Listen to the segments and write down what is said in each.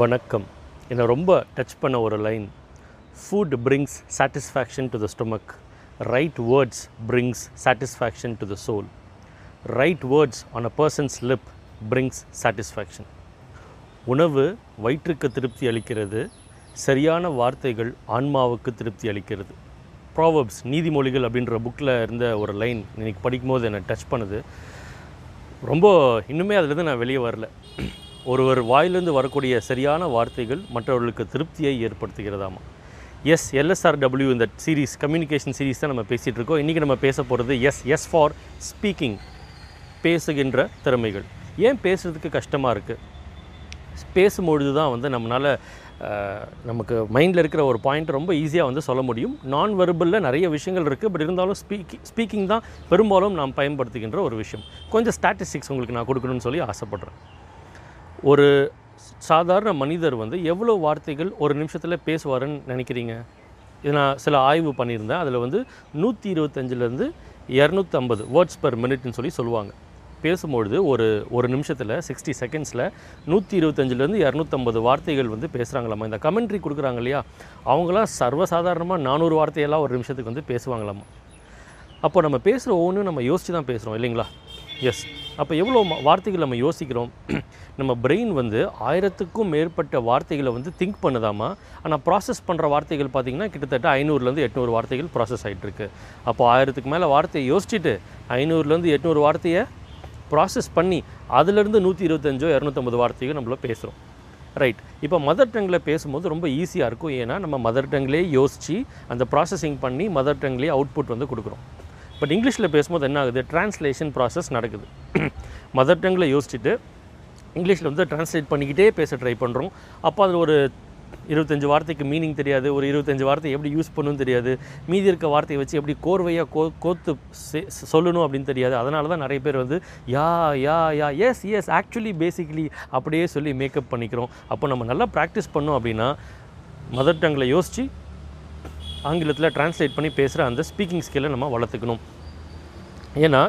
வணக்கம். என்னை ரொம்ப டச் பண்ண ஒரு line food brings satisfaction to the stomach right words brings satisfaction to the soul right words on a person's lip brings satisfaction உணவு வயிற்றுக்கு திருப்தி அளிக்கிறது சரியான வார்த்தைகள் ஆன்மாவுக்கு திருப்தி அளிக்கிறது. ப்ராவப்ஸ் நீதிமொழிகள் அப்படின்ற புக்கில் இருந்த ஒரு லைன் இன்றைக்கி படிக்கும்போது என்னை டச் பண்ணுது. ரொம்ப இன்னுமே அதுலேருந்து நான் வெளியே வரல. ஒருவர் வாயிலிருந்து வரக்கூடிய சரியான வார்த்தைகள் மற்றவர்களுக்கு திருப்தியை ஏற்படுத்துகிறதாமா? எஸ் எல்எஸ்ஆர்டபிள்யூ இந்த சீரீஸ் கம்யூனிகேஷன் சீரீஸ் தான் நம்ம பேசிகிட்டு இருக்கோம். இன்றைக்கி நம்ம பேச போகிறது எஸ் எஸ் ஃபார் ஸ்பீக்கிங் பேசுகின்ற திறமைகள். ஏன் பேசுகிறதுக்கு கஷ்டமாக இருக்குது பேசும்பொழுது தான் வந்து நம்மளால் நமக்கு மைண்டில் இருக்கிற ஒரு பாயிண்ட் ரொம்ப ஈஸியாக வந்து சொல்ல முடியும். நான் வெர்பலில் நிறைய விஷயங்கள் இருக்குது பட் இருந்தாலும் ஸ்பீக்கிங் ஸ்பீக்கிங் தான் பெரும்பாலும் நாம் பயன்படுத்துகின்ற ஒரு விஷயம். கொஞ்சம் ஸ்டாட்டிஸ்டிக்ஸ் உங்களுக்கு நான் கொடுக்கணும்னு சொல்லி ஆசைப்பட்றேன். ஒரு சாதாரண மனிதர் வந்து எவ்வளோ வார்த்தைகள் ஒரு நிமிஷத்தில் பேசுவாருன்னு நினைக்கிறீங்க? இது நான் சில ஆய்வு பண்ணியிருந்தேன். அதில் வந்து நூற்றி இருபத்தஞ்சிலேருந்து இரநூத்தம்பது வேர்ட்ஸ் பர் மினிட்னு சொல்லி சொல்லுவாங்க. பேசும்பொழுது ஒரு ஒரு நிமிஷத்தில் சிக்ஸ்டி செகண்ட்ஸில் நூற்றி இருபத்தஞ்சிலேருந்து இரநூத்தம்பது வார்த்தைகள் வந்து பேசுகிறாங்களாமா இந்த கமெண்ட்ரி கொடுக்குறாங்க இல்லையா? அவங்களாம் சர்வசாதாரணமாக நானூறு வார்த்தையெல்லாம் ஒரு நிமிஷத்துக்கு வந்து பேசுவாங்களாமா? அப்போ நம்ம பேசுகிற ஒவ்வொன்றும் நம்ம யோசித்து தான் பேசுகிறோம் இல்லைங்களா? எஸ் அப்போ எவ்வளோ வார்த்தைகள் நம்ம யோசிக்கிறோம்? நம்ம பிரெயின் வந்து ஆயிரத்துக்கும் மேற்பட்ட வார்த்தைகளை வந்து திங்க் பண்ணுதாமா? ஆனால் ப்ராசஸ் பண்ணுற வார்த்தைகள் பார்த்திங்கன்னா கிட்டத்தட்ட ஐநூறுலேருந்து எட்நூறு வார்த்தைகள் ப்ராசஸ் ஆகிட்டுருக்கு அப்போ ஆயிரத்துக்கு மேலே வார்த்தையை யோசிச்சுட்டு ஐநூறுலேருந்து எட்நூறு வார்த்தையை ப்ராசஸ் பண்ணி அதுலேருந்து நூற்றி இருபத்தஞ்சோ இரநூத்தம்பது வார்த்தையோ நம்மள பேசுகிறோம் ரைட் இப்போ மதர் டங்கில் பேசும்போது ரொம்ப ஈஸியாக இருக்கும். ஏன்னா நம்ம மதர் டங்லேயே யோசித்து அந்த ப்ராசஸிங் பண்ணி மதர் டங்லேயே அவுட்புட் வந்து கொடுக்குறோம். பட் இங்கிலீஷில் பேசும்போது என்ன ஆகுது? ட்ரான்ஸ்லேஷன் ப்ராசஸ் நடக்குது. மதர் டங்கில் யோசிச்சுட்டு இங்கிலீஷில் வந்து ட்ரான்ஸ்லேட் பண்ணிக்கிட்டே பேச ட்ரை பண்ணுறோம் அப்போ அதில் ஒரு இருபத்தஞ்சு வார்த்தைக்கு மீனிங் தெரியாது. ஒரு இருபத்தஞ்சு வார்த்தை எப்படி யூஸ் பண்ணணும்னு தெரியாது. மீதி இருக்க வார்த்தையை வச்சு எப்படி கோர்வையாக கோ கோத்து செ- சொல்லணும் அப்படின்னு தெரியாது. அதனால தான் நிறைய பேர் வந்து yeah yeah yeah yes yes actually basically அப்படியே சொல்லி மேக்கப் பண்ணிக்கிறோம். அப்போ நம்ம நல்லா ப்ராக்டிஸ் பண்ணோம் அப்படின்னா மதர் டங்கில் யோசித்து ஆங்கிலத்தில் ட்ரான்ஸ்லேட் பண்ணி பேசுகிற அந்த ஸ்பீக்கிங் ஸ்கில்லை நம்ம வளர்த்துக்கணும். ஏன்னா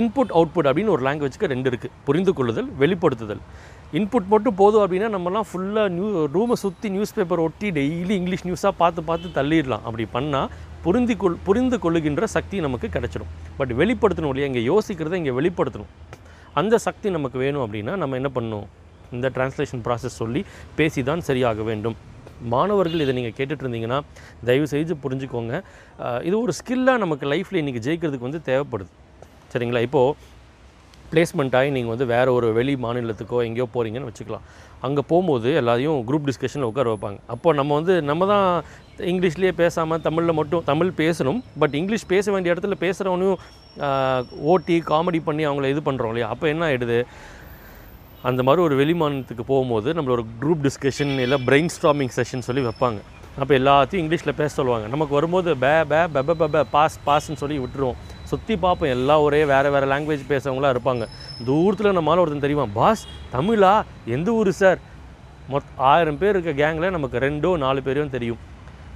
இன்புட் அவுட்புட் அப்படின்னு ஒரு லாங்குவேஜ்க்கு ரெண்டு இருக்குது புரிந்து கொள்ளுதல் வெளிப்படுத்துதல். இன்புட் மட்டும் போதும் அப்படின்னா நம்மலாம் ஃபுல்லாக நியூ ரூமை சுற்றி நியூஸ் பேப்பர் ஒட்டி டெய்லி இங்கிலீஷ் நியூஸாக பார்த்து பார்த்து தள்ளிடலாம். அப்படி பண்ணால் புரிந்து கொள் புரிந்து கொள்ளுகின்ற சக்தி நமக்கு கிடைச்சிடும். பட் வெளிப்படுத்தணும் இல்லையா? இங்கே யோசிக்கிறத இங்கே வெளிப்படுத்தணும். அந்த சக்தி நமக்கு வேணும் அப்படின்னா நம்ம என்ன பண்ணணும்? இந்த டிரான்ஸ்லேஷன் ப்ராசஸ் சொல்லி பேசி தான் சரியாக வேண்டும். மாணவர்கள் இதை நீங்கள் கேட்டுட்டு இருந்தீங்கன்னா தயவு செய்து புரிஞ்சுக்கோங்க இது ஒரு ஸ்கில்லாக நமக்கு லைஃப்பில் இன்றைக்கி ஜெயிக்கிறதுக்கு வந்து தேவைப்படுது. சரிங்களா? இப்போது பிளேஸ்மெண்ட் ஆகி நீங்கள் வந்து வேறு ஒரு வெளி மாநிலத்துக்கோ எங்கேயோ போகிறீங்கன்னு வச்சுக்கலாம். அங்கே போகும்போது எல்லாத்தையும் குரூப் டிஸ்கஷனில் உட்கார வைப்பாங்க. அப்போ நம்ம வந்து நம்ம தான் இங்கிலீஷ்லேயே பேசாமல் தமிழில் மட்டும் தமிழ் பேசணும். பட் இங்கிலீஷ் பேச வேண்டிய இடத்துல பேசுகிறவனையும் ஓட்டி காமெடி பண்ணி அவங்கள இது பண்ணுறோம் இல்லையா? அப்போ என்ன ஆகிடுது அந்த மாதிரி ஒரு வெளி மாநிலத்துக்கு போகும்போது நம்மளோட குரூப் டிஸ்கஷன் இல்லை பிரெயின் ஸ்டாமிங் செஷன் சொல்லி வைப்பாங்க. அப்போ எல்லாத்தையும் இங்கிலீஷில் பேச சொல்லுவாங்க. நமக்கு வரும்போது பே பே பெப பெப பாஸ் பாஸ்ன்னு சொல்லி விட்டுருவோம். சுற்றி பார்ப்போம். எல்லாம் ஒரே வேறு வேறு லாங்குவேஜ் பேசுகிறவங்களாம் இருப்பாங்க. தூரத்தில் நம்மளால் ஒருத்தன் தெரியுமா பாஸ் தமிழா? எந்த ஊர் சார்? மொத் ஆயிரம் பேர் இருக்க கேங்கில் நமக்கு ரெண்டோ நாலு பேரையும் தெரியும்.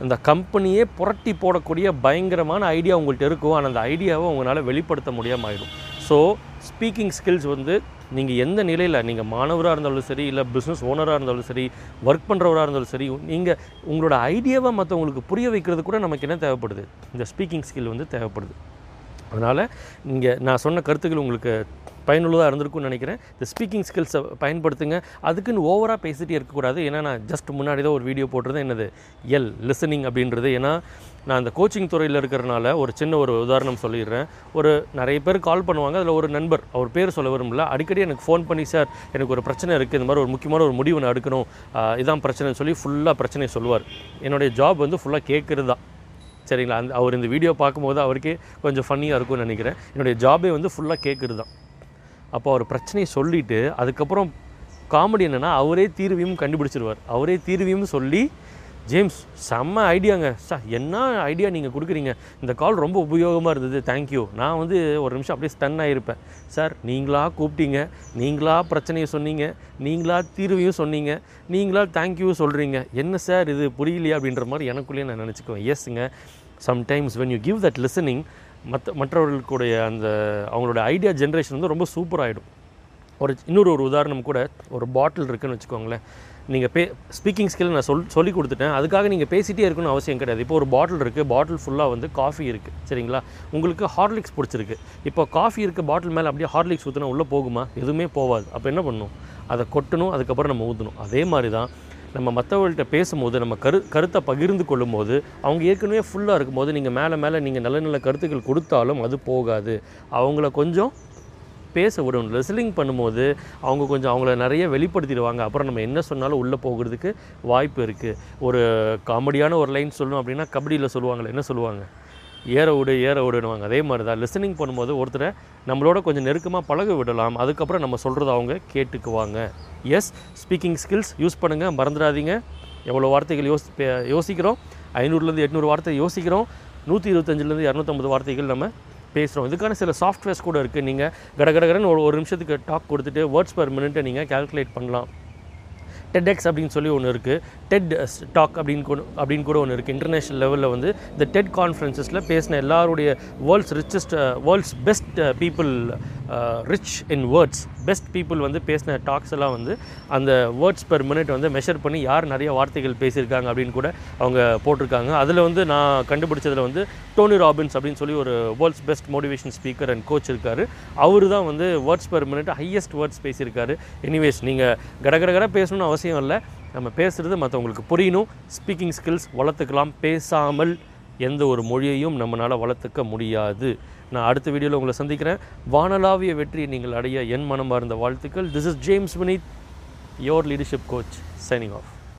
இந்த கம்பெனியே புரட்டி போடக்கூடிய பயங்கரமான ஐடியா உங்கள்கிட்ட இருக்கும். ஆனால் அந்த ஐடியாவை உங்களால் வெளிப்படுத்த முடியாமல் ஆயிடும். ஸோ ஸ்பீக்கிங் ஸ்கில்ஸ் வந்து நீங்கள் எந்த நிலையில் நீங்கள் மாணவராக இருந்தாலும் சரி இல்லை பிஸ்னஸ் ஓனராக இருந்தாலும் சரி ஒர்க் பண்ணுறவராக இருந்தாலும் சரி நீங்கள் உங்களோட ஐடியாவை மற்றவங்களுக்கு புரிய வைக்கிறது கூட நமக்கு என்ன தேவைப்படுது? இந்த ஸ்பீக்கிங் ஸ்கில் வந்து தேவைப்படுது. அதனால் இங்கே நான் சொன்ன கருத்துக்கள் உங்களுக்கு பயனுள்ளதாக இருந்திருக்கும்னு நினைக்கிறேன். இந்த ஸ்பீக்கிங் ஸ்கில்ஸை பயன்படுத்துங்க. அதுக்குன்னு ஓவராக பேசிகிட்டே இருக்கக்கூடாது. ஏன்னா நான் ஜஸ்ட் முன்னாடி தான் ஒரு வீடியோ போட்டிருந்தேன். என்னது? எல் லிசனிங் அப்படின்றது. ஏன்னா நான் அந்த கோச்சிங் துறையில் இருக்கிறனால ஒரு சின்ன ஒரு உதாரணம் சொல்லிடுறேன். ஒரு நிறைய பேர் கால் பண்ணுவாங்க. அதில் ஒரு நண்பர் அவர் பேர் சொல்ல விரும்பல. அடிக்கடி எனக்கு ஃபோன் பண்ணி சார் எனக்கு ஒரு பிரச்சனை இருக்குது இந்த மாதிரி ஒரு முக்கியமான ஒரு முடிவு நான் எடுக்கணும். இதான் பிரச்சனைன்னு சொல்லி ஃபுல்லாக பிரச்சனையை சொல்லுவார். என்னுடைய ஜாப் வந்து ஃபுல்லாக கேட்குறது. தான் சரிங்களா? அந்த அவர் இந்த வீடியோ பார்க்கும்போது அவருக்கே கொஞ்சம் ஃபன்னியாக இருக்கும்னு நினைக்கிறேன். என்னுடைய ஜாபே வந்து ஃபுல்லாக கேட்குறது தான் அப்போ அவர் பிரச்சனையை சொல்லிவிட்டு அதுக்கப்புறம் காமெடி என்னென்னா அவரே தீர்வையும் கண்டுபிடிச்சிருவார். அவரே தீர்வையும் சொல்லி ஜேம்ஸ் செம்ம ஐடியாங்க. சார் என்ன ஐடியா நீங்கள் கொடுக்குறீங்க? இந்த கால் ரொம்ப உபயோகமாக இருந்தது. தேங்க்யூ நான் வந்து ஒரு நிமிஷம் அப்படியே ஸ்டன் ஆகிருப்பேன் சார் நீங்களாக கூப்பிட்டீங்க. நீங்களாக பிரச்சனையை சொன்னீங்க. நீங்களாக தீர்வையும் சொன்னீங்க. நீங்களா தேங்க்யூ சொல்கிறீங்க என்ன சார் இது? புரியலையா? அப்படின்ற மாதிரி எனக்குள்ளேயே நான் நினச்சிக்குவேன். எஸ்ங்க sometimes when you give that listening மற்ற மற்றவர்களுக்குடைய அந்த அவங்களோட ஐடியா ஜென்ரேஷன் வந்து ரொம்ப சூப்பராகிடும் ஒரு இன்னொரு ஒரு உதாரணம் கூட ஒரு பாட்டில் இருக்குதுன்னு வச்சுக்கோங்களேன். நீங்கள் பே ஸ்பீக்கிங் ஸ்கில் நான் சொல் சொல்லி கொடுத்துட்டேன். அதுக்காக நீங்கள் பேசிகிட்டே இருக்கணும்னு அவசியம் கிடையாது. இப்போ ஒரு பாட்டில் இருக்குது பாட்டில் ஃபுல்லாக வந்து காஃபி இருக்குது சரிங்களா? உங்களுக்கு ஹார்லிக்ஸ் பிடிச்சிருக்கு. இப்போ காஃபி இருக்க பாட்டில் மேலே அப்படியே ஹார்லிக்ஸ் ஊற்றினா உள்ளே போகுமா? எதுவுமே போகாது அப்போ என்ன பண்ணணும் அதை கொட்டணும் அதுக்கப்புறம் நம்ம ஊற்றணும் அதே மாதிரி தான் நம்ம மற்றவங்கள்ட்ட பேசும்போது நம்ம கரு கருத்தை பகிர்ந்து கொள்ளும்போது அவங்க ஏற்கனவே ஃபுல்லாக இருக்கும்போது நீங்கள் மேலே மேலே நீங்கள் நல்ல நல்ல கருத்துக்கள் கொடுத்தாலும் அது போகாது. அவங்கள கொஞ்சம் பேச விடணும் ரெஸ்லிங் பண்ணும்போது அவங்க கொஞ்சம் அவங்கள நிறைய வெளிப்படுத்திடுவாங்க. அப்புறம் நம்ம என்ன சொன்னாலும் உள்ளே போகிறதுக்கு வாய்ப்பு இருக்குது ஒரு காமெடியான ஒரு லைன் சொல்லணும் அப்படின்னா கபடியில் சொல்லுவாங்களே என்ன சொல்லுவாங்க? ஏற விடு ஏற விடுவாங்க அதே மாதிரி தான் லிசனிங் பண்ணும்போது ஒருத்தரை நம்மளோட கொஞ்சம் நெருக்கமாக பழக விடலாம். அதுக்கப்புறம் நம்ம சொல்கிறத அவங்க கேட்டுக்குவாங்க. எஸ் ஸ்பீக்கிங் ஸ்கில்ஸ் யூஸ் பண்ணுங்கள் மறந்துடாதீங்க. எவ்வளோ வார்த்தைகள் யோசி பே- யோசிக்கிறோம். ஐநூறுலேருந்து எட்நூறு வார்த்தை யோசிக்கிறோம். நூற்றி இருபத்தஞ்சிலேருந்து இரநூத்தம்பது வார்த்தைகள் நம்ம பேசுகிறோம் இதுக்கான சில சாஃப்ட்வேர்ஸ் கூட இருக்குது நீங்கள் கடகடகடன்னு ஒரு ஒரு நிமிஷத்துக்கு டாக் கொடுத்துட்டு வேர்ட்ஸ் பர் மினிட்டை நீங்கள் கால்குலேட் பண்ணலாம். டெட்எக்ஸ் அப்படின்னு சொல்லி ஒன்று இருக்குது டெட் டாக் அப்படின்னு கூட அப்படின்னு கூட ஒன்று இருக்குது இன்டர்நேஷ்னல் லெவலில் வந்து இந்த டெட் கான்ஃபரன்சஸில் பேசின எல்லாருடைய world's richest world's best people rich in words best people வந்து பேசின டாக்ஸ் எல்லாம் வந்து அந்த வேர்ட்ஸ் பெர் மினிட் வந்து மெஷர் பண்ணி யார் நிறைய வார்த்தைகள் பேசியிருக்காங்க அப்படின்னு கூட அவங்க போட்டிருக்காங்க. அதில் வந்து நான் கண்டுபிடிச்சதில் வந்து டோனி ராபின்ஸ் அப்படின்னு சொல்லி ஒரு world's best motivation speaker and coach இருக்கார். அவர் தான் வந்து words per minute highest words பேசியிருக்காரு. எனிவேஸ் நீங்கள் கடகடகட பேசணும்னு அவசியம் இல்லை. நம்ம பேசுகிறது மற்றவங்களுக்கு புரியணும். ஸ்பீக்கிங் ஸ்கில்ஸ் வளர்த்துக்கலாம். பேசாமல் எந்த ஒரு மொழியையும் நம்மளால் வளர்த்துக்க முடியாது. நான் அடுத்த வீடியோவில் உங்களை சந்திக்கிறேன். வானலாவிய வெற்றியை நீங்கள் அடைய என் மனமார்ந்த வாழ்த்துக்கள். This is James Vineeth your leadership coach signing off